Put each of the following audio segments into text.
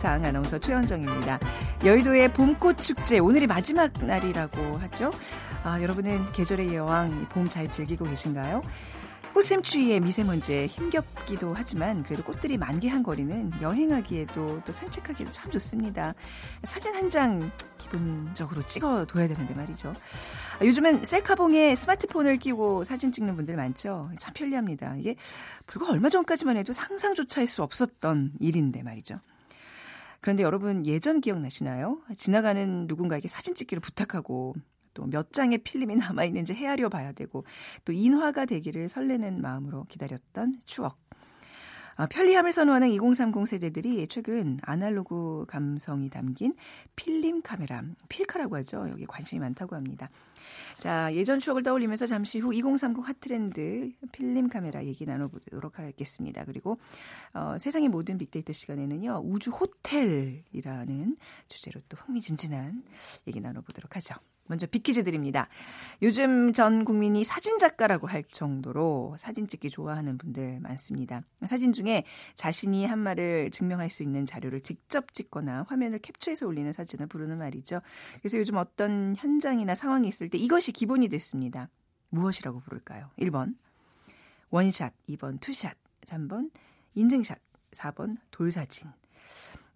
세상 아나운서 최현정입니다. 여의도의 봄꽃 축제 오늘이 마지막 날이라고 하죠. 아, 여러분은 계절의 여왕 봄 잘 즐기고 계신가요? 꽃샘추위에 미세먼지에 힘겹기도 하지만 그래도 꽃들이 만개한 거리는 여행하기에도 또 산책하기도 참 좋습니다. 사진 한 장 기본적으로 찍어둬야 되는데 말이죠. 요즘은 셀카봉에 스마트폰을 끼고 사진 찍는 분들 많죠. 참 편리합니다. 이게 불과 얼마 전까지만 해도 상상조차 할 수 없었던 일인데 말이죠. 그런데 여러분 예전 기억나시나요? 지나가는 누군가에게 사진 찍기를 부탁하고 또 몇 장의 필름이 남아 있는지 헤아려 봐야 되고 또 인화가 되기를 설레는 마음으로 기다렸던 추억. 아, 편리함을 선호하는 2030 세대들이 최근 아날로그 감성이 담긴 필름 카메라, 필카라고 하죠. 여기 관심이 많다고 합니다. 자, 예전 추억을 떠올리면서 잠시 후 2030 핫트렌드 필름 카메라 얘기 나눠보도록 하겠습니다. 그리고 어, 세상의 모든 빅데이터 시간에는요, 우주 호텔이라는 주제로 또 흥미진진한 얘기 나눠보도록 하죠. 먼저 빅퀴즈 드립니다. 요즘 전 국민이 사진 작가라고 할 정도로 사진 찍기 좋아하는 분들 많습니다. 사진 중에 자신이 한 말을 증명할 수 있는 자료를 직접 찍거나 화면을 캡처해서 올리는 사진을 부르는 말이죠. 그래서 요즘 어떤 현장이나 상황이 있을 때 이것이 기본이 됐습니다. 무엇이라고 부를까요? 1번 원샷, 2번 투샷, 3번 인증샷, 4번 돌사진.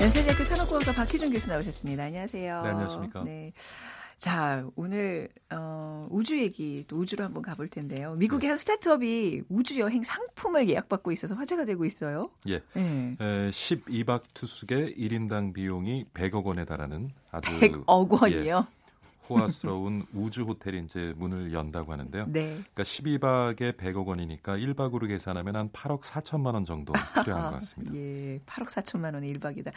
연세대학교 산업공학과 박희준 교수 나오셨습니다. 안녕하세요. 네, 안녕하십니까. 네. 자, 오늘 어, 우주 얘기 또 우주로 한번 가볼 텐데요. 미국의 네. 한 스타트업이 우주 여행 상품을 예약받고 있어서 화제가 되고 있어요. 예. 네. 에, 12박 투숙의 1인당 비용이 100억 원에 달하는 아주 100억 원이요. 예, 호화스러운 우주 호텔이 이제 문을 연다고 하는데요. 네. 그러니까 12박에 100억 원이니까 1박으로 계산하면 한 8억 4천만 원 정도 필요한 것 같습니다. 예, 8억 4천만 원의 1박이다.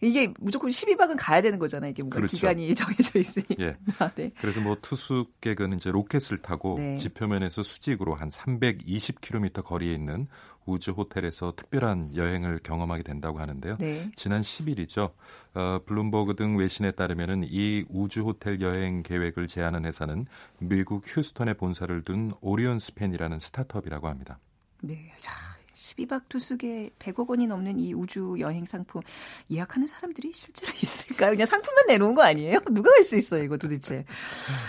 이게 무조건 12박은 가야 되는 거잖아요. 이게 뭔가 그렇죠. 기간이 정해져 있으니. 예. 아, 네. 그래서 뭐 투숙객은 이제 로켓을 타고 네. 지표면에서 수직으로 한 320km 거리에 있는 우주 호텔에서 특별한 여행을 경험하게 된다고 하는데요. 네. 지난 10일이죠. 어, 블룸버그 등 외신에 따르면은 이 우주 호텔 여행 계획을 제안한 회사는 미국 휴스턴에 본사를 둔 오리온 스팬이라는 스타트업이라고 합니다. 네. 자, 12박 투숙에 100억 원이 넘는 이 우주 여행 상품 예약하는 사람들이 실제로 있을까요? 그냥 상품만 내놓은 거 아니에요? 누가 할 수 있어요, 이거 도대체?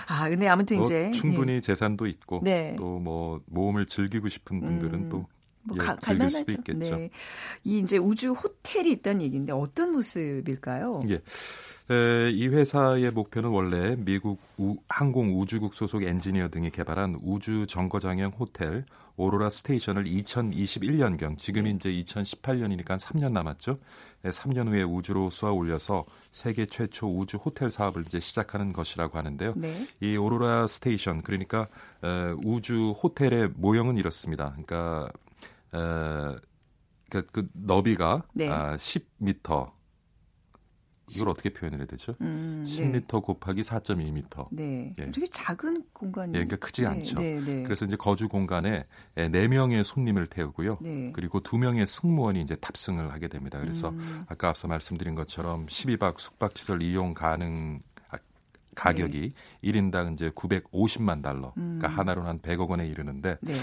아, 근데 아무튼 뭐 이제 충분히 네. 재산도 있고 네. 또뭐 모험을 즐기고 싶은 분들은 음. 또 뭐 예, 가, 갈만하죠. 수도 있겠죠. 네. 이 이제 우주 호텔이 있다는 얘기인데 어떤 모습일까요? 예. 에, 이 회사의 목표는 원래 미국 우, 항공 우주국 소속 엔지니어 등이 개발한 우주 정거장형 호텔 오로라 스테이션을 2021년경 지금이 네. 이제 2018년이니까 3년 남았죠. 3년 후에 우주로 쏘아 올려서 세계 최초 우주 호텔 사업을 이제 시작하는 것이라고 하는데요. 네. 이 오로라 스테이션 그러니까 에, 우주 호텔의 모형은 이렇습니다. 그러니까 에, 그, 그 너비가 네. 아, 10m 이걸 어떻게 표현을 해야 되죠? 음, 10m 네. 곱하기 4.2m. 네. 예. 되게 작은 공간이. 예, 그러니까 크지 네, 않죠. 네, 네. 그래서 이제 거주 공간에 4명의 손님을 태우고요. 네. 그리고 2명의 승무원이 이제 탑승을 하게 됩니다. 그래서 음. 아까 앞서 말씀드린 것처럼 12박 숙박시설 이용 가능 아, 가격이 네. 1인당 이제 950만 달러. 그러니까 음. 그러니까 하나로는 한 100억 원에 이르는데 네.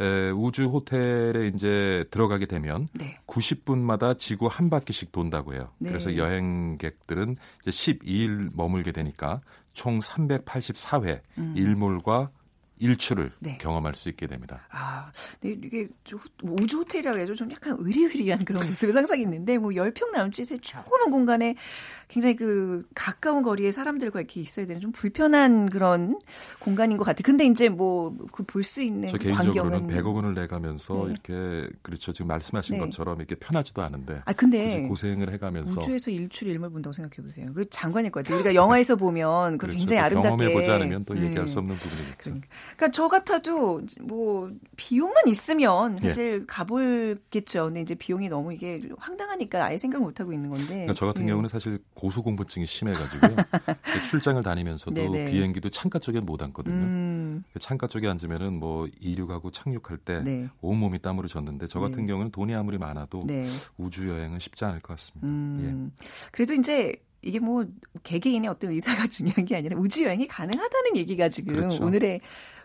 에, 우주 호텔에 이제 들어가게 되면 네. 90분마다 지구 한 바퀴씩 돈다고 해요. 네. 그래서 여행객들은 이제 12일 머물게 되니까 총 384회 음. 일몰과 일출을 네. 경험할 수 있게 됩니다. 아, 네, 이게 우주 호텔이라고 해도 좀 약간 의리의리한 그런 모습을 상상했는데 뭐 10평 남짓의 조그만 공간에 굉장히 그 가까운 거리에 사람들과 이렇게 있어야 되는 좀 불편한 그런 공간인 것 같아요. 근데 이제 뭐 그 볼 수 있는 저 개인적으로는 100억 원을 내가면서 네. 이렇게 그렇죠. 지금 말씀하신 네. 것처럼 이렇게 편하지도 않은데 아, 근데 고생을 해가면서 우주에서 일출 일몰 본다고 생각해 보세요. 그 장관일 것 같아요. 우리가 영화에서 보면 그 그렇죠. 굉장히 아름답게 경험해 보지 않으면 또 얘기할 네. 수 없는 부분이겠죠. 그러니까. 그러니까 저 같아도 뭐 비용만 있으면 예. 사실 예. 가볼겠죠. 근데 이제 비용이 너무 이게 황당하니까 아예 생각 못 하고 있는 건데. 그러니까 저 같은 예. 경우는 사실 고소공포증이 심해가지고요. 출장을 다니면서도 네네. 비행기도 창가 쪽에 못 앉거든요. 음. 그 창가 쪽에 앉으면은 뭐 이륙하고 착륙할 때 네. 온몸이 땀으로 젖는데 저 같은 네. 경우는 돈이 아무리 많아도 네. 우주 여행은 쉽지 않을 것 같습니다. 음. 예. 그래도 이제 이게 뭐 개개인의 어떤 의사가 중요한 게 아니라 우주 여행이 가능하다는 얘기가 지금 그렇죠. 오늘의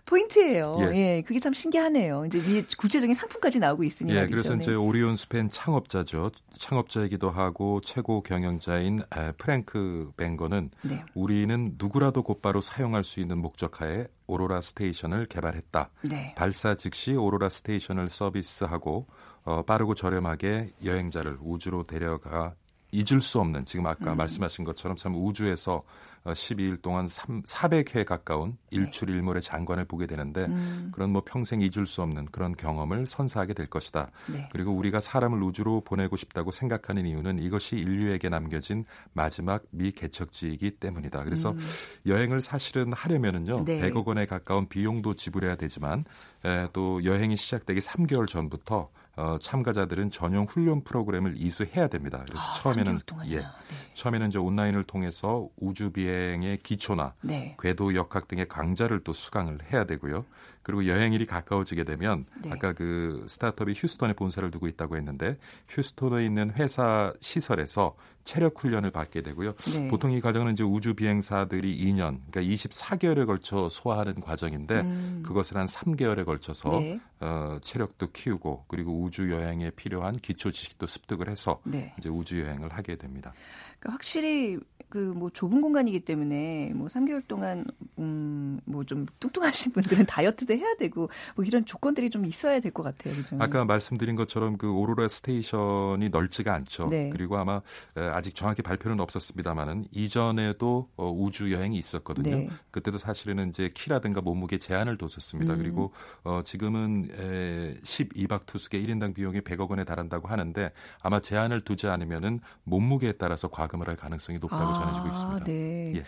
포인트예요. 예. 예. 그게 참 신기하네요. 이제 구체적인 상품까지 나오고 있으니 예, 그래서 네. 이제 오리온 스펜 창업자죠. 창업자이기도 하고 최고 경영자인 프랭크 벙거는 네. 우리는 누구라도 곧바로 사용할 수 있는 목적하에 오로라 스테이션을 개발했다. 네. 발사 즉시 오로라 스테이션을 서비스하고 어, 빠르고 저렴하게 여행자를 우주로 데려가 잊을 수 없는 지금 아까 음. 말씀하신 것처럼 참 우주에서 12일 어, 동안 3, 400회 가까운 일출 일몰의 장관을 보게 되는데 음. 그런 뭐 평생 잊을 수 없는 그런 경험을 선사하게 될 것이다. 네. 그리고 우리가 사람을 우주로 보내고 싶다고 생각하는 이유는 이것이 인류에게 남겨진 마지막 미개척지이기 때문이다. 그래서 음. 여행을 사실은 하려면은요 네. 100억 원에 가까운 비용도 지불해야 되지만 에, 또 여행이 시작되기 3개월 전부터 어, 참가자들은 전용 훈련 프로그램을 이수해야 됩니다. 그래서 아, 처음에는 예, 네. 처음에는 이제 온라인을 통해서 우주 비행의 기초나 네. 궤도 역학 등의 강좌를 또 수강을 해야 되고요. 그리고 여행일이 가까워지게 되면 네. 아까 그 스타트업이 휴스턴에 본사를 두고 있다고 했는데 휴스턴에 있는 회사 시설에서 체력 훈련을 받게 되고요. 네. 보통 이 과정은 이제 우주 비행사들이 2년, 그러니까 24개월에 걸쳐 소화하는 과정인데 음. 그것을 한 3개월에 걸쳐서 네. 어, 체력도 키우고 그리고 우주 여행에 필요한 기초 지식도 습득을 해서 네. 이제 우주 여행을 하게 됩니다. 그러니까 확실히 그뭐 좁은 공간이기 때문에 뭐 3개월 동안 음뭐 좀 뚱뚱하신 분들은 다이어트도 해야 되고 뭐 이런 조건들이 좀 있어야 될 것 같아요. 그죠? 아까 말씀드린 것처럼 그 오로라 스테이션이 넓지가 않죠. 네. 그리고 아마 아직 정확히 발표는 없었습니다만은 이전에도 어, 우주 여행이 있었거든요. 네. 그때도 사실은 이제 키라든가 몸무게 제한을 뒀었습니다. 음. 그리고 어, 지금은 에, 12박 투숙의 1인당 비용이 100억 원에 달한다고 하는데 아마 제한을 두지 않으면은 몸무게에 따라서 과금을 할 가능성이 높다고 아, 전해지고 있습니다. 네. 예.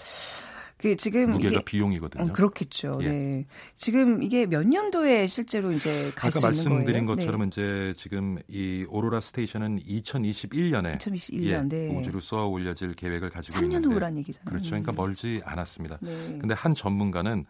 그 지금 무게가 이게, 비용이거든요. 음, 그렇겠죠. 예. 네. 지금 이게 몇 년도에 실제로 이제? 아까 말씀드린 것처럼 네. 이제 지금 이 오로라 스테이션은 2021년에 2021년 예, 네. 우주로 쏘아 올려질 계획을 가지고 3년 있는데 3년 후란 얘기잖아요. 그렇죠. 그러니까 멀지 않았습니다. 네. 근데 한 전문가는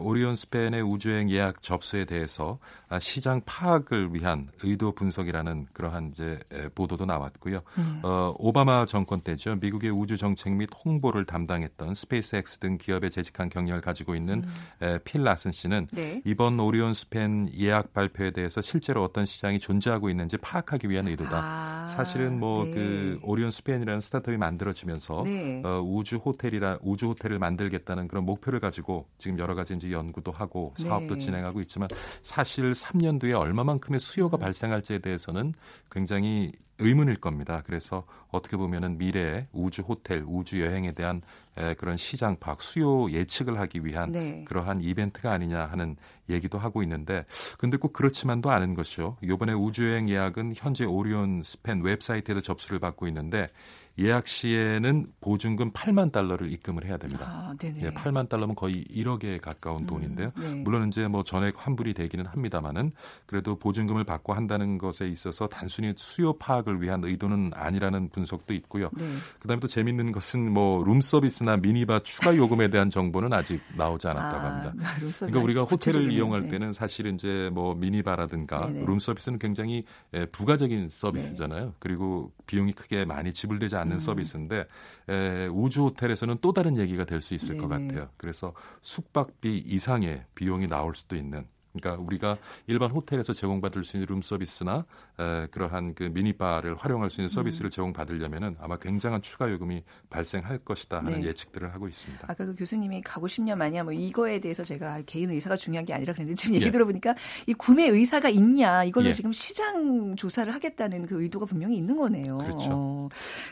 오리온 스팬의 우주행 예약 접수에 대해서 아, 시장 파악을 위한 의도 분석이라는 그러한 이제 보도도 나왔고요. 음. 어, 오바마 정권 때죠. 미국의 우주 정책 및 홍보를 담당했던 스페이스X 등 기업에 재직한 경력을 가지고 있는 음. 필 라슨 씨는 네. 이번 오리온 스팬 예약 발표에 대해서 실제로 어떤 시장이 존재하고 있는지 파악하기 위한 의도다. 아, 사실은 뭐그 네. 그 오리온 스팬이라는 스타트업이 만들어지면서 네. 어, 우주 호텔이라 우주 호텔을 만들겠다는 그런 목표를 가지고 지금 여러 가지 이제 연구도 하고 사업도 네. 진행하고 있지만 사실 3년 뒤에 얼마만큼의 수요가 음. 발생할지에 대해서는 굉장히 의문일 겁니다. 그래서 어떻게 보면은 미래의 우주 호텔, 우주 여행에 대한 에, 그런 시장 파악, 수요 예측을 하기 위한 네. 그러한 이벤트가 아니냐 하는 얘기도 하고 있는데 근데 꼭 그렇지만도 않은 것이요. 이번에 우주 여행 예약은 현재 오리온 스펜 웹사이트에도 접수를 받고 있는데 예약 시에는 보증금 8만 달러를 입금을 해야 됩니다. 아, 예, 8만 달러면 거의 1억에 가까운 음, 돈인데요. 네. 물론 이제 뭐 전액 환불이 되기는 합니다만은 그래도 보증금을 받고 한다는 것에 있어서 단순히 수요 파악을 위한 의도는 아니라는 분석도 있고요. 네. 그다음에 또 재밌는 것은 뭐 룸 서비스나 미니바 추가 요금에 대한 정보는 아직 나오지 않았다고 아, 합니다. 아, 그러니까 우리가 호텔을 이용할 때는 사실 이제 뭐 미니바라든가 네네. 룸 서비스는 굉장히 부가적인 서비스잖아요. 네. 그리고 비용이 크게 많이 지불되지 않는 음. 서비스인데 에, 우주 호텔에서는 또 다른 얘기가 될 수 있을 네네. 것 같아요. 그래서 숙박비 이상의 비용이 나올 수도 있는 그러니까 우리가 일반 호텔에서 제공받을 수 있는 룸 서비스나 에, 그러한 그 미니바를 활용할 수 있는 서비스를 음. 제공받으려면은 아마 굉장한 추가 요금이 발생할 것이다 하는 네. 예측들을 하고 있습니다. 아까 그 교수님이 가고 싶냐 마냐 뭐 이거에 대해서 제가 개인 의사가 중요한 게 아니라 그랬는데 지금 얘기 예. 들어보니까 이 구매 의사가 있냐 이걸로 예. 지금 시장 조사를 하겠다는 그 의도가 분명히 있는 거네요. 그렇죠. 어.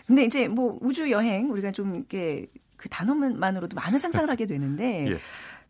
근데 이제 뭐 우주 여행 우리가 좀 이렇게 그 단어만으로도 많은 상상을 하게 되는데 예.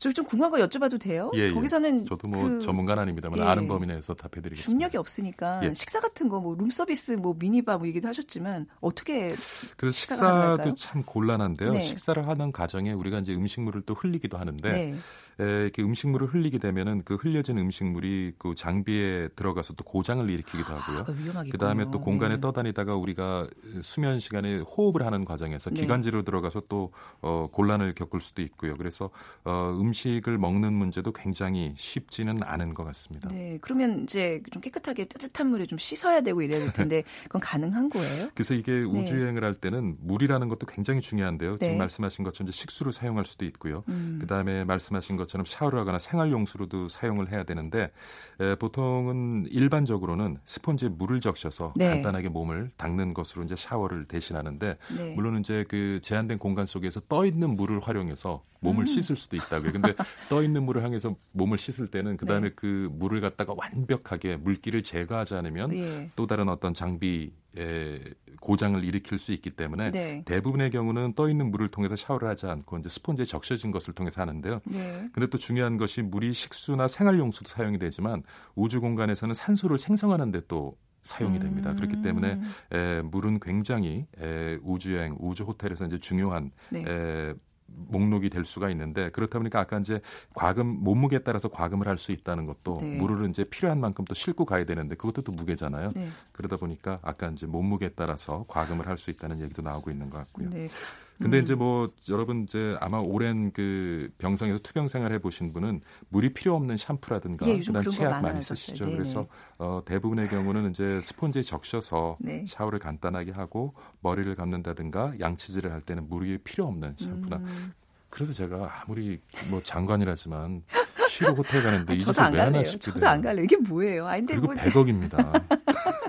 저좀 궁금한 거 여쭤봐도 돼요? 예, 예. 거기서는 저도 뭐 그, 전문가는 아닙니다만 예. 아는 범위 내에서 답해드리겠습니다. 중력이 없으니까 예. 식사 같은 거 뭐 룸서비스 뭐 미니바 뭐 얘기도 하셨지만 어떻게 그래서 식사도 참 곤란한데요. 네. 식사를 하는 과정에 우리가 이제 음식물을 또 흘리기도 하는데 네. 에, 이렇게 음식물을 흘리게 되면은 그 흘려진 음식물이 그 장비에 들어가서 또 고장을 일으키기도 하고요. 아, 그 다음에 또 공간에 네. 떠다니다가 우리가 수면 시간에 호흡을 하는 과정에서 네. 기관지로 들어가서 또 어, 곤란을 겪을 수도 있고요. 그래서 어, 음식을 먹는 문제도 굉장히 쉽지는 않은 것 같습니다. 네, 그러면 이제 좀 깨끗하게 따뜻한 물에 좀 씻어야 되고 이래야 될 텐데 그건 가능한 거예요? 그래서 이게 네. 우주 여행을 할 때는 물이라는 것도 굉장히 중요한데요. 지금 네. 말씀하신 것처럼 식수로 사용할 수도 있고요. 음. 그 다음에 말씀하신 것 처럼 샤워를 하거나 생활용수로도 사용을 해야 되는데 에, 보통은 일반적으로는 스폰지에 물을 적셔서 네. 간단하게 몸을 닦는 것으로 이제 샤워를 대신하는데 네. 물론 이제 그 제한된 공간 속에서 떠 있는 물을 활용해서 몸을 음. 씻을 수도 있다고요. 근데 떠 있는 물을 향해서 몸을 씻을 때는 그다음에 네. 그 물을 갖다가 완벽하게 물기를 제거하지 않으면 예. 또 다른 어떤 장비 에 고장을 일으킬 수 있기 때문에 네. 대부분의 경우는 떠 있는 물을 통해서 샤워를 하지 않고 이제 스폰지에 적셔진 것을 통해서 하는데요. 네. 근데 또 중요한 것이 물이 식수나 생활용수도 사용이 되지만 우주 공간에서는 산소를 생성하는 데또 사용이 됩니다. 음. 그렇기 때문에 에, 물은 굉장히 에, 우주여행, 우주 호텔에서 이제 중요한 네. 에, 목록이 될 수가 있는데 그렇다 보니까 아까 이제 과금 몸무게에 따라서 과금을 할 수 있다는 것도 네. 물을 이제 필요한 만큼 또 싣고 가야 되는데 그것도 또 무게잖아요. 네. 그러다 보니까 아까 이제 몸무게에 따라서 과금을 할 수 있다는 얘기도 나오고 있는 것 같고요. 네. 근데 음. 이제 뭐 여러분 이제 아마 오랜 그 병성에서 투병 생활 해보신 분은 물이 필요 없는 샴푸라든가 예, 그다음 치약 많이 쓰시죠. 네네. 그래서 어, 대부분의 경우는 이제 스폰지에 적셔서 네. 샤워를 간단하게 하고 머리를 감는다든가 양치질을 할 때는 물이 필요 없는 샴푸나 음. 그래서 제가 아무리 뭐 장관이라지만 쉬러 호텔 가는데 아, 이 짓을 왜 하나 싶거든요. 저도 안 갈래요. 이게 뭐예요? 아니, 그리고 뭐... 100억입니다.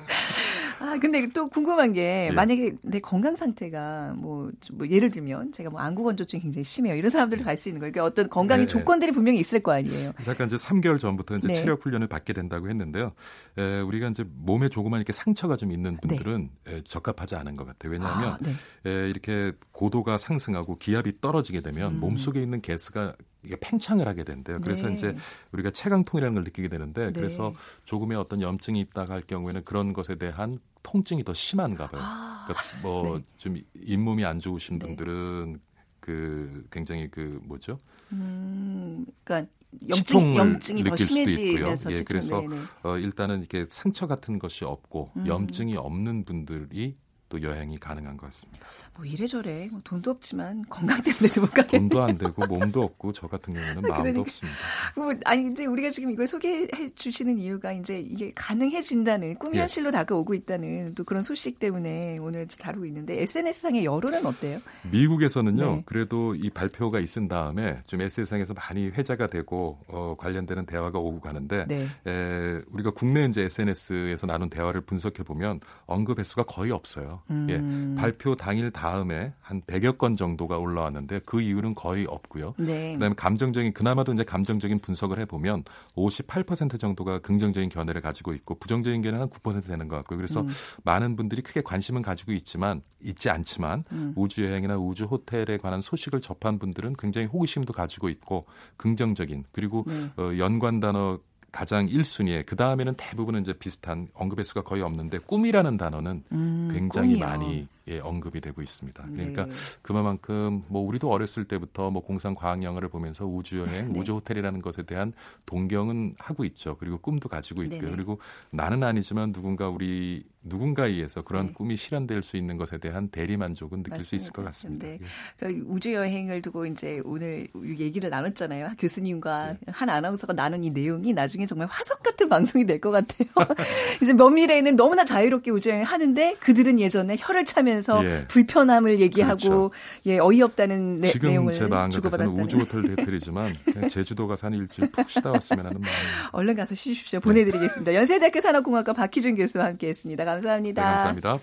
아, 근데 또 궁금한 게 예. 만약에 내 건강 상태가 뭐, 뭐, 예를 들면 제가 뭐 안구 건조증이 굉장히 심해요. 이런 사람들도 갈 수 있는 거예요. 그러니까 어떤 건강의 네. 조건들이 분명히 있을 거 아니에요. 잠깐 이제 3개월 전부터 이제 네. 체력 훈련을 받게 된다고 했는데요. 에, 우리가 이제 몸에 조그만 이렇게 상처가 좀 있는 분들은 네. 에, 적합하지 않은 것 같아요. 왜냐하면 아, 네. 에, 이렇게 고도가 상승하고 기압이 떨어지게 되면 음. 몸 속에 있는 가스가 이게 팽창을 하게 된대요. 그래서 네. 이제 우리가 체강통이라는 걸 느끼게 되는데 네. 그래서 조금의 어떤 염증이 있다가 할 경우에는 그런 것에 대한 통증이 더 심한가 봐요. 아, 그러니까 뭐좀 네. 잇몸이 안 좋으신 네. 분들은 그 굉장히 그 뭐죠? 음, 그러니까 염증, 염증이 느낄 수도 있고요. 예, 그래서 어, 일단은 이렇게 상처 같은 것이 없고 음. 염증이 없는 분들이 또 여행이 가능한 것 같습니다. 뭐 이래저래 뭐 돈도 없지만 건강 때문에도 못 가겠네요. 돈도 안 되고 몸도 없고 저 같은 경우는 마음도 그러니까. 없습니다. 뭐 아니 근데 우리가 지금 이걸 소개해 주시는 이유가 이제 이게 가능해진다는 꿈이 예. 현실로 다가오고 있다는 또 그런 소식 때문에 오늘 다루고 있는데 SNS상의 여론은 어때요? 미국에서는요. 네. 그래도 이 발표가 있은 다음에 좀 SNS상에서 많이 회자가 되고 어, 관련되는 대화가 오고 가는데 네. 에, 우리가 국내 이제 SNS에서 나눈 대화를 분석해 보면 언급 횟수가 거의 없어요. 음. 예, 발표 당일 다음에 한 100여 건 정도가 올라왔는데 그 이유는 거의 없고요. 네. 그다음에 감정적인 그나마도 이제 감정적인 분석을 해 보면 58% 정도가 긍정적인 견해를 가지고 있고 부정적인 견해는 한9% 되는 것 같고요. 그래서 음. 많은 분들이 크게 관심은 가지고 있지만 있지 않지만 음. 우주 여행이나 우주 호텔에 관한 소식을 접한 분들은 굉장히 호기심도 가지고 있고 긍정적인 그리고 네. 어, 연관 단어 가장 1순위에 그 다음에는 대부분은 이제 비슷한 언급의 수가 거의 없는데 꿈이라는 단어는 음, 굉장히 꿈이요. 많이 예, 언급이 되고 있습니다. 그러니까 네. 그만큼 뭐 우리도 어렸을 때부터 뭐 공상 과학 영화를 보면서 우주 여행, 네. 우주 호텔이라는 것에 대한 동경은 하고 있죠. 그리고 꿈도 가지고 있고요. 네네. 그리고 나는 아니지만 누군가 우리 누군가에 의해서 그런 네. 꿈이 실현될 수 있는 것에 대한 대리 만족은 느낄 맞습니다. 수 있을 것 같습니다. 네. 그러니까 우주 여행을 두고 이제 오늘 얘기를 나눴잖아요. 교수님과 네. 한 아나운서가 나눈 이 내용이 나중에 정말 화석 같은 방송이 될 것 같아요. 이제 먼 미래에는 너무나 자유롭게 우주 여행을 하는데 그들은 예전에 혀를 차면 하면서 예. 불편함을 얘기하고 그렇죠. 예 어이없다는 내, 지금 내용을 제 마음 같아서는 우주 호텔 대틀이지만 제주도 가서 한 일주일 푹 쉬다 왔으면 하는 마음. 얼른 가서 쉬십시오. 보내드리겠습니다. 네. 연세대학교 산업공학과 박희준 교수와 함께했습니다. 감사합니다. 네, 감사합니다.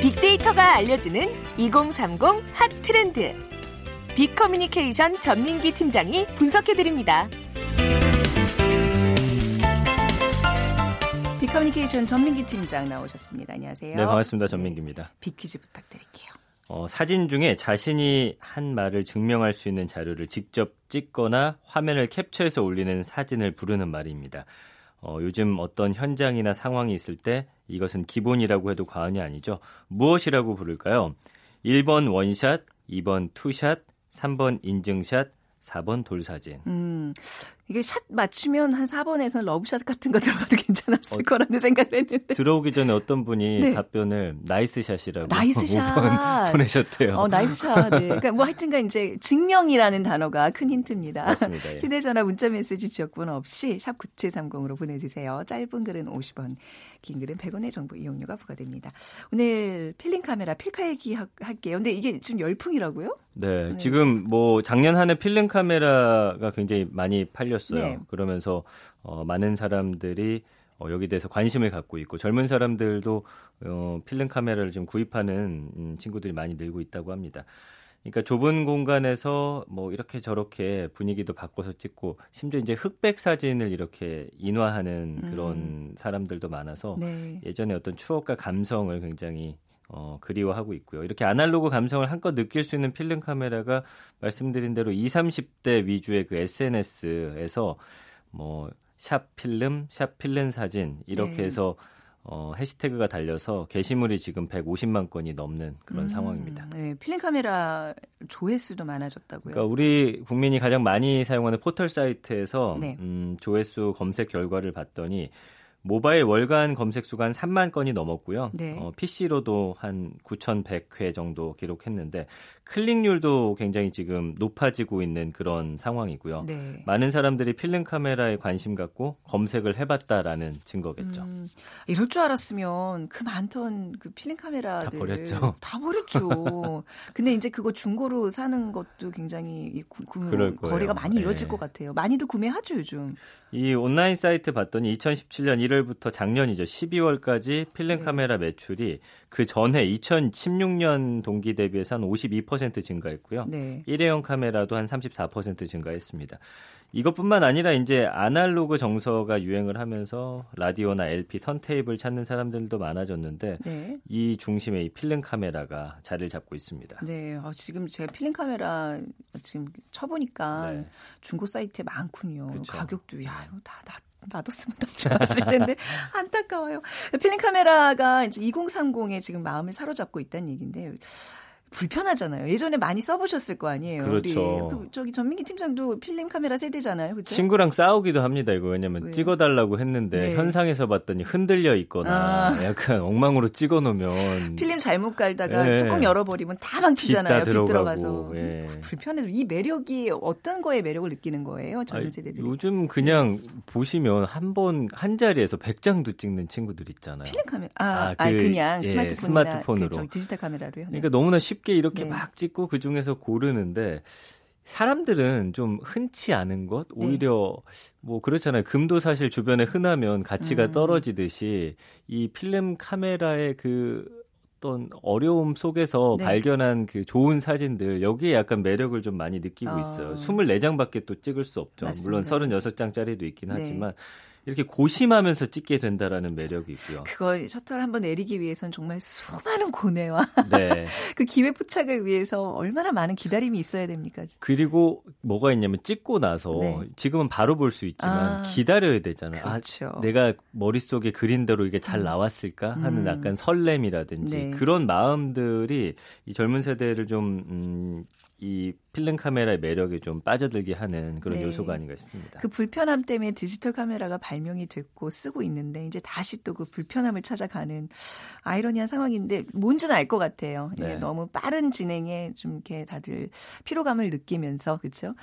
빅데이터가 알려주는 2030 핫 트렌드. 빅커뮤니케이션 전민기 팀장이 분석해드립니다. 비커뮤니케이션 전민기 팀장 나오셨습니다. 안녕하세요. 네, 반갑습니다. 전민기입니다. 네, 비퀴즈 부탁드릴게요. 어, 사진 중에 자신이 한 말을 증명할 수 있는 자료를 직접 찍거나 화면을 캡처해서 올리는 사진을 부르는 말입니다. 어, 요즘 어떤 현장이나 상황이 있을 때 이것은 기본이라고 해도 과언이 아니죠. 무엇이라고 부를까요? 1번 원샷, 2번 투샷, 3번 인증샷, 4번 돌사진. 음, 이게 샷 맞추면 한 4번에서는 러브샷 같은 거 들어가도 괜찮았을 어, 거라는 생각을 했는데. 들어오기 전에 어떤 분이 네. 답변을 나이스샷이라고 나이스샷 보내셨대요. 어, 나이스샷. 네. 그러니까 뭐 하여튼간 이제 증명이라는 단어가 큰 힌트입니다. 맞습니다. 예. 휴대전화 문자메시지 지역번호 없이 샵 9730으로 보내주세요. 짧은 글은 50원, 긴 글은 100원의 정보 이용료가 부과됩니다. 오늘 필름 카메라 필카 얘기 할게요. 근데 이게 지금 열풍이라고요? 네, 네. 지금 뭐 작년 한 해 필름 카메라가 굉장히 많이 팔 렸어요. 네. 그러면서 어, 많은 사람들이 어, 여기 대해서 관심을 갖고 있고 젊은 사람들도 어, 필름 카메라를 좀 구입하는 음, 친구들이 많이 늘고 있다고 합니다. 그러니까 좁은 공간에서 뭐 이렇게 저렇게 분위기도 바꿔서 찍고 심지어 이제 흑백 사진을 이렇게 인화하는 그런 음. 사람들도 많아서 네. 예전에 어떤 추억과 감성을 굉장히 어, 그리워하고 있고요. 이렇게 아날로그 감성을 한껏 느낄 수 있는 필름 카메라가 말씀드린 대로 20, 30대 위주의 그 SNS에서 뭐 샵 필름, 샵 필름 사진 이렇게 네. 해서 어, 해시태그가 달려서 게시물이 지금 150만 건이 넘는 그런 음, 상황입니다. 네, 필름 카메라 조회수도 많아졌다고요? 그러니까 우리 국민이 가장 많이 사용하는 포털 사이트에서 네. 음, 조회수 검색 결과를 봤더니 모바일 월간 검색 수가 한 3만 건이 넘었고요. 네. 어, PC로도 한 9,100회 정도 기록했는데 클릭률도 굉장히 지금 높아지고 있는 그런 상황이고요. 네. 많은 사람들이 필름 카메라에 관심 갖고 검색을 해봤다라는 증거겠죠. 음, 이럴 줄 알았으면 그 많던 그 필름 카메라들 다 버렸죠. 다 버렸죠. 근데 이제 그거 중고로 사는 것도 굉장히 구, 구, 거래가 많이 이루어질 네. 것 같아요. 많이들 구매하죠 요즘. 이 온라인 사이트 봤더니 2017년 1월 부터 작년이죠 12월까지 필름 네. 카메라 매출이 그 전해 2016년 동기 대비해서 한 52% 증가했고요. 네. 일회용 카메라도 한 34% 증가했습니다. 이것뿐만 아니라 이제 아날로그 정서가 유행을 하면서 라디오나 LP, 턴테이블 찾는 사람들도 많아졌는데 네. 이 중심에 이 필름 카메라가 자리를 잡고 있습니다. 네, 어, 지금 제가 필름 카메라 지금 쳐보니까 네. 중고 사이트에 많군요. 그쵸. 가격도 야 이거 다 다. 놔뒀으면 더 좋았을 텐데 안타까워요. 필름 카메라가 이제 2030에 지금 마음을 사로잡고 있다는 얘기인데 불편하잖아요. 예전에 많이 써보셨을 거 아니에요. 그렇죠. 그, 저기 전민기 팀장도 필름 카메라 세대잖아요. 그렇죠? 친구랑 싸우기도 합니다. 이거 왜냐면? 찍어달라고 했는데 네. 현상에서 봤더니 흔들려 있거나 아. 약간 엉망으로 찍어놓으면 필름 잘못 갈다가 네. 뚜껑 열어버리면 다 망치잖아요. 빛 들어가서 네. 불편해서 이 매력이 어떤 거에 매력을 느끼는 거예요? 젊은 세대들이. 요즘 그냥 보시면 한 번 한 자리에서 100장도 찍는 친구들 있잖아요. 필름 카메라 아, 아, 그, 아 그냥 예, 스마트폰으로그 디지털 카메라로요. 네. 그러니까 너무나 쉽 쉽게 이렇게 네. 막 찍고 그 중에서 고르는데 사람들은 좀 흔치 않은 것 네. 오히려 네. 뭐 그렇잖아요. 금도 사실 주변에 흔하면 가치가 음. 떨어지듯이 이 필름 카메라의 그 어떤 어려움 속에서 네. 발견한 그 좋은 사진들 여기에 약간 매력을 좀 많이 느끼고 어. 있어요. 24장밖에 또 찍을 수 없죠. 맞습니다. 물론 36장짜리도 있긴 네. 하지만 이렇게 고심하면서 찍게 된다라는 매력이 있고요. 그거 셔터를 한번 내리기 위해선 정말 수많은 고뇌와 네. 그 기회 포착을 위해서 얼마나 많은 기다림이 있어야 됩니까? 그리고 뭐가 있냐면 찍고 나서 네. 지금은 바로 볼 수 있지만 아, 기다려야 되잖아요. 아, 그렇죠. 아, 내가 머릿속에 그린 대로 이게 잘 음. 나왔을까 하는 음. 약간 설렘이라든지 네. 그런 마음들이 이 젊은 세대를 좀 음, 이 필름 카메라의 매력에 좀 빠져들게 하는 그런 네. 요소가 아닌가 싶습니다. 그 불편함 때문에 디지털 카메라가 발명이 됐고 쓰고 있는데 이제 다시 또 그 불편함을 찾아가는 아이러니한 상황인데 뭔지는 알 것 같아요. 네. 너무 빠른 진행에 좀 이렇게 다들 피로감을 느끼면서 그렇죠.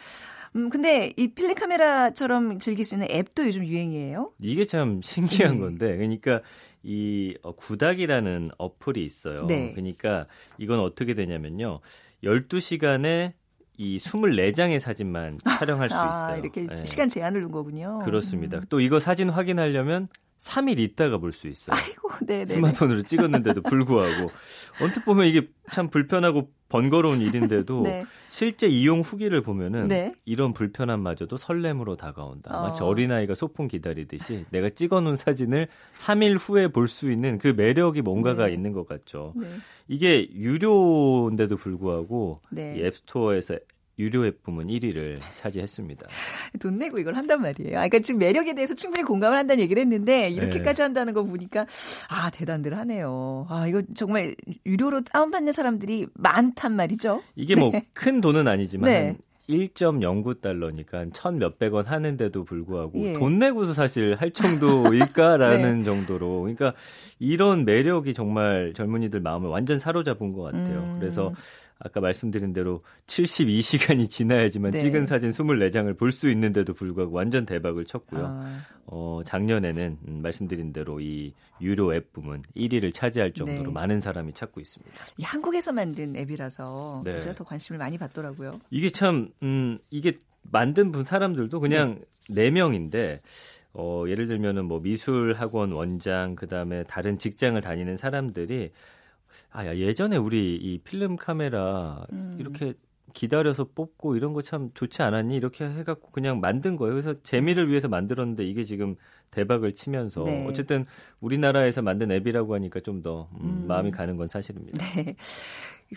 음 근데 이 필름 카메라처럼 즐길 수 있는 앱도 요즘 유행이에요. 이게 참 신기한 네. 건데 그러니까 이 어, 구닥이라는 어플이 있어요. 네. 그러니까 이건 어떻게 되냐면요. 12시간에 이 24장의 사진만 촬영할 수 아, 있어요. 이렇게 네. 시간 제한을 둔 거군요. 그렇습니다. 음. 또 이거 사진 확인하려면 3일 있다가 볼 수 있어요. 아이고, 네, 스마트폰으로 찍었는데도 불구하고 언뜻 보면 이게 참 불편하고 번거로운 일인데도 네. 실제 이용 후기를 보면은 네. 이런 불편함마저도 설렘으로 다가온다. 어. 마치 어린아이가 소풍 기다리듯이 내가 찍어놓은 사진을 3일 후에 볼 수 있는 그 매력이 뭔가가 네. 있는 것 같죠. 네. 이게 유료인데도 불구하고 네. 이 앱스토어에서 유료 앱 부문 1위를 차지했습니다. 돈 내고 이걸 한단 말이에요. 아, 그러니까 지금 매력에 대해서 충분히 공감을 한다는 얘기를 했는데 이렇게까지 네. 한다는 거 보니까 아 대단들 하네요. 아 이거 정말 유료로 다운받는 사람들이 많단 말이죠. 이게 뭐큰 네. 돈은 아니지만 네. 1.09달러니까 천 몇백 원 하는데도 불구하고 예. 돈 내고서 사실 할 정도일까라는 네. 정도로 그러니까 이런 매력이 정말 젊은이들 마음을 완전 사로잡은 것 같아요. 음. 그래서 아까 말씀드린 대로 72시간이 지나야지만 네. 찍은 사진 24장을 볼 수 있는데도 불구하고 완전 대박을 쳤고요. 아. 어, 작년에는 음, 말씀드린 대로 이 유료 앱 부문 1위를 차지할 정도로 네. 많은 사람이 찾고 있습니다. 이 한국에서 만든 앱이라서 네. 더 관심을 많이 받더라고요. 이게 참 음, 이게 만든 분 사람들도 그냥 네, 4명인데 어, 예를 들면은 뭐 미술 학원 원장 그다음에 다른 직장을 다니는 사람들이 아, 야, 예전에 우리 이 필름 카메라 음. 이렇게 기다려서 뽑고 이런 거 참 좋지 않았니? 이렇게 해갖고 그냥 만든 거예요. 그래서 재미를 위해서 만들었는데 이게 지금 대박을 치면서 네. 어쨌든 우리나라에서 만든 앱이라고 하니까 좀더 음, 음. 마음이 가는 건 사실입니다. 네.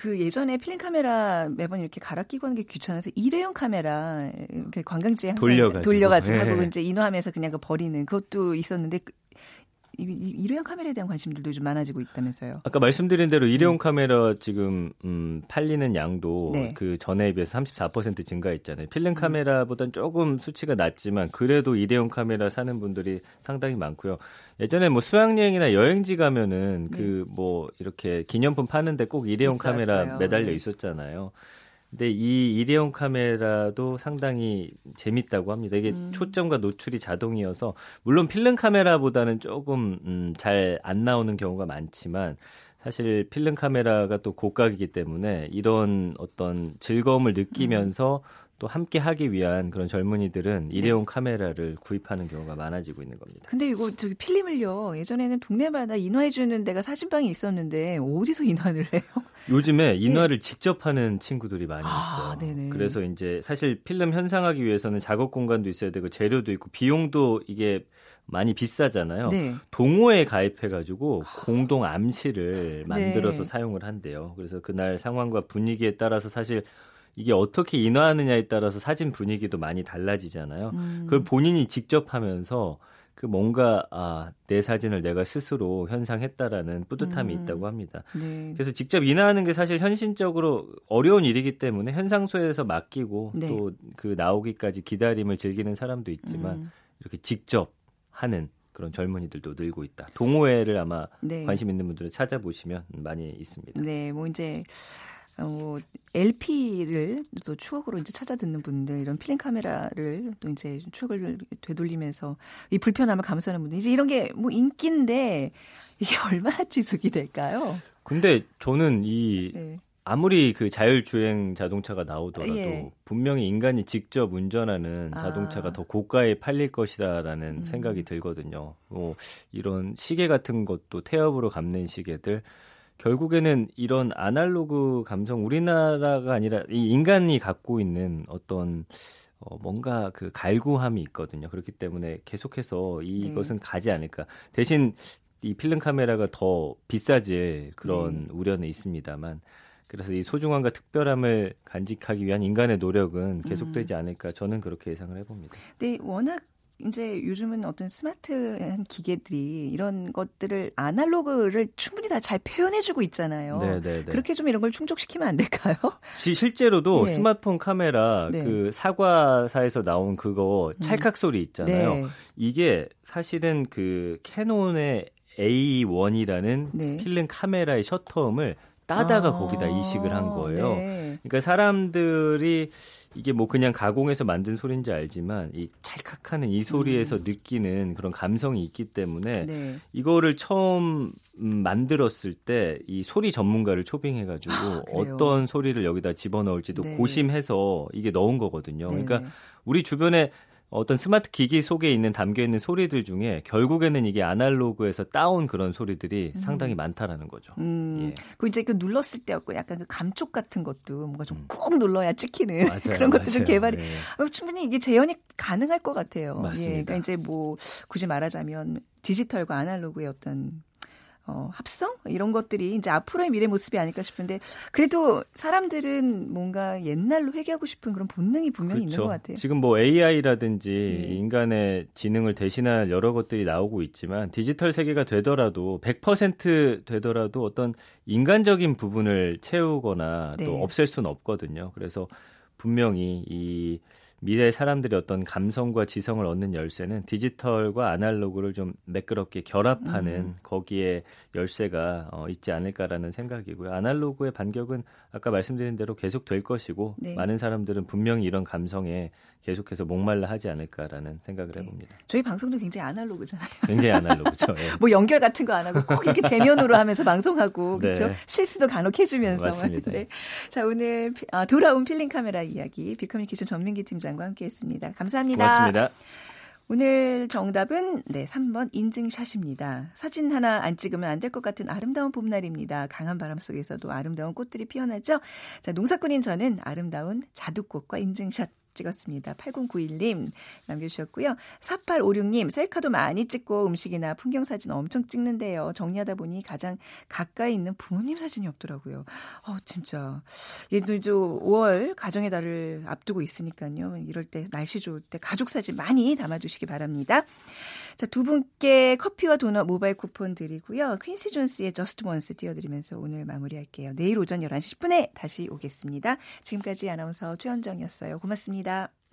그 예전에 필름 카메라 매번 이렇게 갈아 끼고 하는 게 귀찮아서 일회용 카메라 관광지에 항상 돌려가지고, 돌려가지고 네. 하고 이제 인화하면서 그냥 그 버리는 그것도 있었는데 일회용 카메라에 대한 관심들도 좀 많아지고 있다면서요. 아까 말씀드린 대로 일회용 네. 카메라 지금 음, 팔리는 양도 네. 그 전에 비해서 34% 증가했잖아요. 필름 음. 카메라보다는 조금 수치가 낮지만 그래도 일회용 카메라 사는 분들이 상당히 많고요. 예전에 뭐 수학여행이나 여행지 가면은 네. 그뭐 이렇게 기념품 파는데 꼭 일회용 있었어요. 카메라 매달려 네. 있었잖아요. 근데 이 일회용 카메라도 상당히 재밌다고 합니다. 이게 음. 초점과 노출이 자동이어서 물론 필름 카메라보다는 조금 음, 잘 안 나오는 경우가 많지만 사실 필름 카메라가 또 고가이기 때문에 이런 어떤 즐거움을 느끼면서 음. 또 함께 하기 위한 그런 젊은이들은 네. 일회용 네. 카메라를 구입하는 경우가 많아지고 있는 겁니다. 근데 이거 저기 필름을요. 예전에는 동네마다 인화해 주는 데가 사진방이 있었는데 어디서 인화를 해요? 요즘에 네. 인화를 네. 직접 하는 친구들이 많이 아, 있어요. 네네. 그래서 이제 사실 필름 현상하기 위해서는 작업 공간도 있어야 되고 재료도 있고 비용도 이게 많이 비싸잖아요. 네. 동호회에 가입해가지고 공동 암시를 만들어서 네. 사용을 한대요. 그래서 그날 상황과 분위기에 따라서 사실 이게 어떻게 인화하느냐에 따라서 사진 분위기도 많이 달라지잖아요. 음. 그걸 본인이 직접 하면서 그 뭔가 아, 내 사진을 내가 스스로 현상했다라는 뿌듯함이 음. 있다고 합니다. 네. 그래서 직접 인화하는 게 사실 현실적으로 어려운 일이기 때문에 현상소에서 맡기고 네. 또그 나오기까지 기다림을 즐기는 사람도 있지만 음. 이렇게 직접 하는 그런 젊은이들도 늘고 있다. 동호회를 아마 네. 관심 있는 분들은 찾아보시면 많이 있습니다. 네, 뭐 이제 어, LP를 또 추억으로 이제 찾아 듣는 분들, 이런 필름 카메라를 또 이제 추억을 되돌리면서 이 불편함을 감수하는 분들, 이제 이런 게 뭐 인기인데 이게 얼마나 지속이 될까요? 근데 저는 이 네. 아무리 그 자율주행 자동차가 나오더라도 예. 분명히 인간이 직접 운전하는 아. 자동차가 아. 더 고가에 팔릴 것이다라는 음. 생각이 들거든요. 뭐 이런 시계 같은 것도 태엽으로 감는 시계들 결국에는 이런 아날로그 감성 우리나라가 아니라 이 인간이 갖고 있는 어떤 어, 뭔가 그 갈구함이 있거든요. 그렇기 때문에 계속해서 이것은 네. 가지 않을까. 대신 이 필름 카메라가 더 비싸질 그런 네. 우려는 있습니다만 그래서 이 소중함과 특별함을 간직하기 위한 인간의 노력은 계속되지 음. 않을까 저는 그렇게 예상을 해봅니다. 네, 워낙 이제 요즘은 어떤 스마트한 기계들이 이런 것들을 아날로그를 충분히 다 잘 표현해주고 있잖아요. 네네네. 네, 네. 그렇게 좀 이런 걸 충족시키면 안 될까요? 실제로도 네. 스마트폰 카메라 네. 그 사과사에서 나온 그거 음. 찰칵 소리 있잖아요. 네. 이게 사실은 그 캐논의 A1이라는 네. 필름 카메라의 셔터음을 따다가 아~ 거기다 이식을 한 거예요. 네. 그러니까 사람들이 이게 뭐 그냥 가공해서 만든 소리인지 알지만 이 찰칵하는 이 소리에서 음. 느끼는 그런 감성이 있기 때문에 네. 이거를 처음 음, 만들었을 때 이 소리 전문가를 초빙해가지고 아, 어떤 소리를 여기다 집어넣을지도 네. 고심해서 이게 넣은 거거든요. 네. 그러니까 우리 주변에 어떤 스마트 기기 속에 있는 담겨 있는 소리들 중에 결국에는 이게 아날로그에서 따온 그런 소리들이 음. 상당히 많다라는 거죠. 음. 예. 그 이제 그 눌렀을 때였고 약간 그 감촉 같은 것도 뭔가 좀꾹 음. 눌러야 찍히는 맞아요, 그런 것도 맞아요. 좀 개발이 네. 충분히 이게 재현이 가능할 것 같아요. 맞습니다. 예. 그러니까 이제 뭐 굳이 말하자면 디지털과 아날로그의 어떤 어, 합성 이런 것들이 이제 앞으로의 미래 모습이 아닐까 싶은데 그래도 사람들은 뭔가 옛날로 회귀하고 싶은 그런 본능이 분명히 그렇죠. 있는 것 같아요. 지금 뭐 AI라든지 네. 인간의 지능을 대신할 여러 것들이 나오고 있지만 디지털 세계가 되더라도 100% 되더라도 어떤 인간적인 부분을 채우거나 네. 또 없앨 수는 없거든요. 그래서 분명히 이 미래 사람들이 어떤 감성과 지성을 얻는 열쇠는 디지털과 아날로그를 좀 매끄럽게 결합하는 음. 거기에 열쇠가 어, 있지 않을까라는 생각이고요. 아날로그의 반격은 아까 말씀드린 대로 계속 될 것이고 네. 많은 사람들은 분명히 이런 감성에 계속해서 목말라 하지 않을까라는 생각을 네. 해봅니다. 저희 방송도 굉장히 아날로그잖아요. 굉장히 아날로그죠. 네. 뭐 연결 같은 거 안 하고 꼭 이렇게 대면으로 하면서 방송하고 그렇죠. 실수도 간혹 해주면서. 맞습니다. 네. 자 오늘 아, 돌아온 필름 카메라 이야기 비커뮤니케이션 전민기 팀장과 함께했습니다. 감사합니다. 고맙습니다. 오늘 정답은 네 3번 인증샷입니다. 사진 하나 안 찍으면 안 될 것 같은 아름다운 봄날입니다. 강한 바람 속에서도 아름다운 꽃들이 피어나죠. 자 농사꾼인 저는 아름다운 자두꽃과 인증샷 찍었습니다. 8091님 남겨주셨고요. 4856님 셀카도 많이 찍고 음식이나 풍경 사진 엄청 찍는데요. 정리하다 보니 가장 가까이 있는 부모님 사진이 없더라고요. 어 진짜 얘도 이제 5월 가정의 달을 앞두고 있으니까요. 이럴 때 날씨 좋을 때 가족 사진 많이 담아주시기 바랍니다. 자, 두 분께 커피와 도넛 모바일 쿠폰 드리고요. 퀸시 존스의 Just Once 띄워드리면서 오늘 마무리할게요. 내일 오전 11시 10분에 다시 오겠습니다. 지금까지 아나운서 최현정이었어요. 고맙습니다.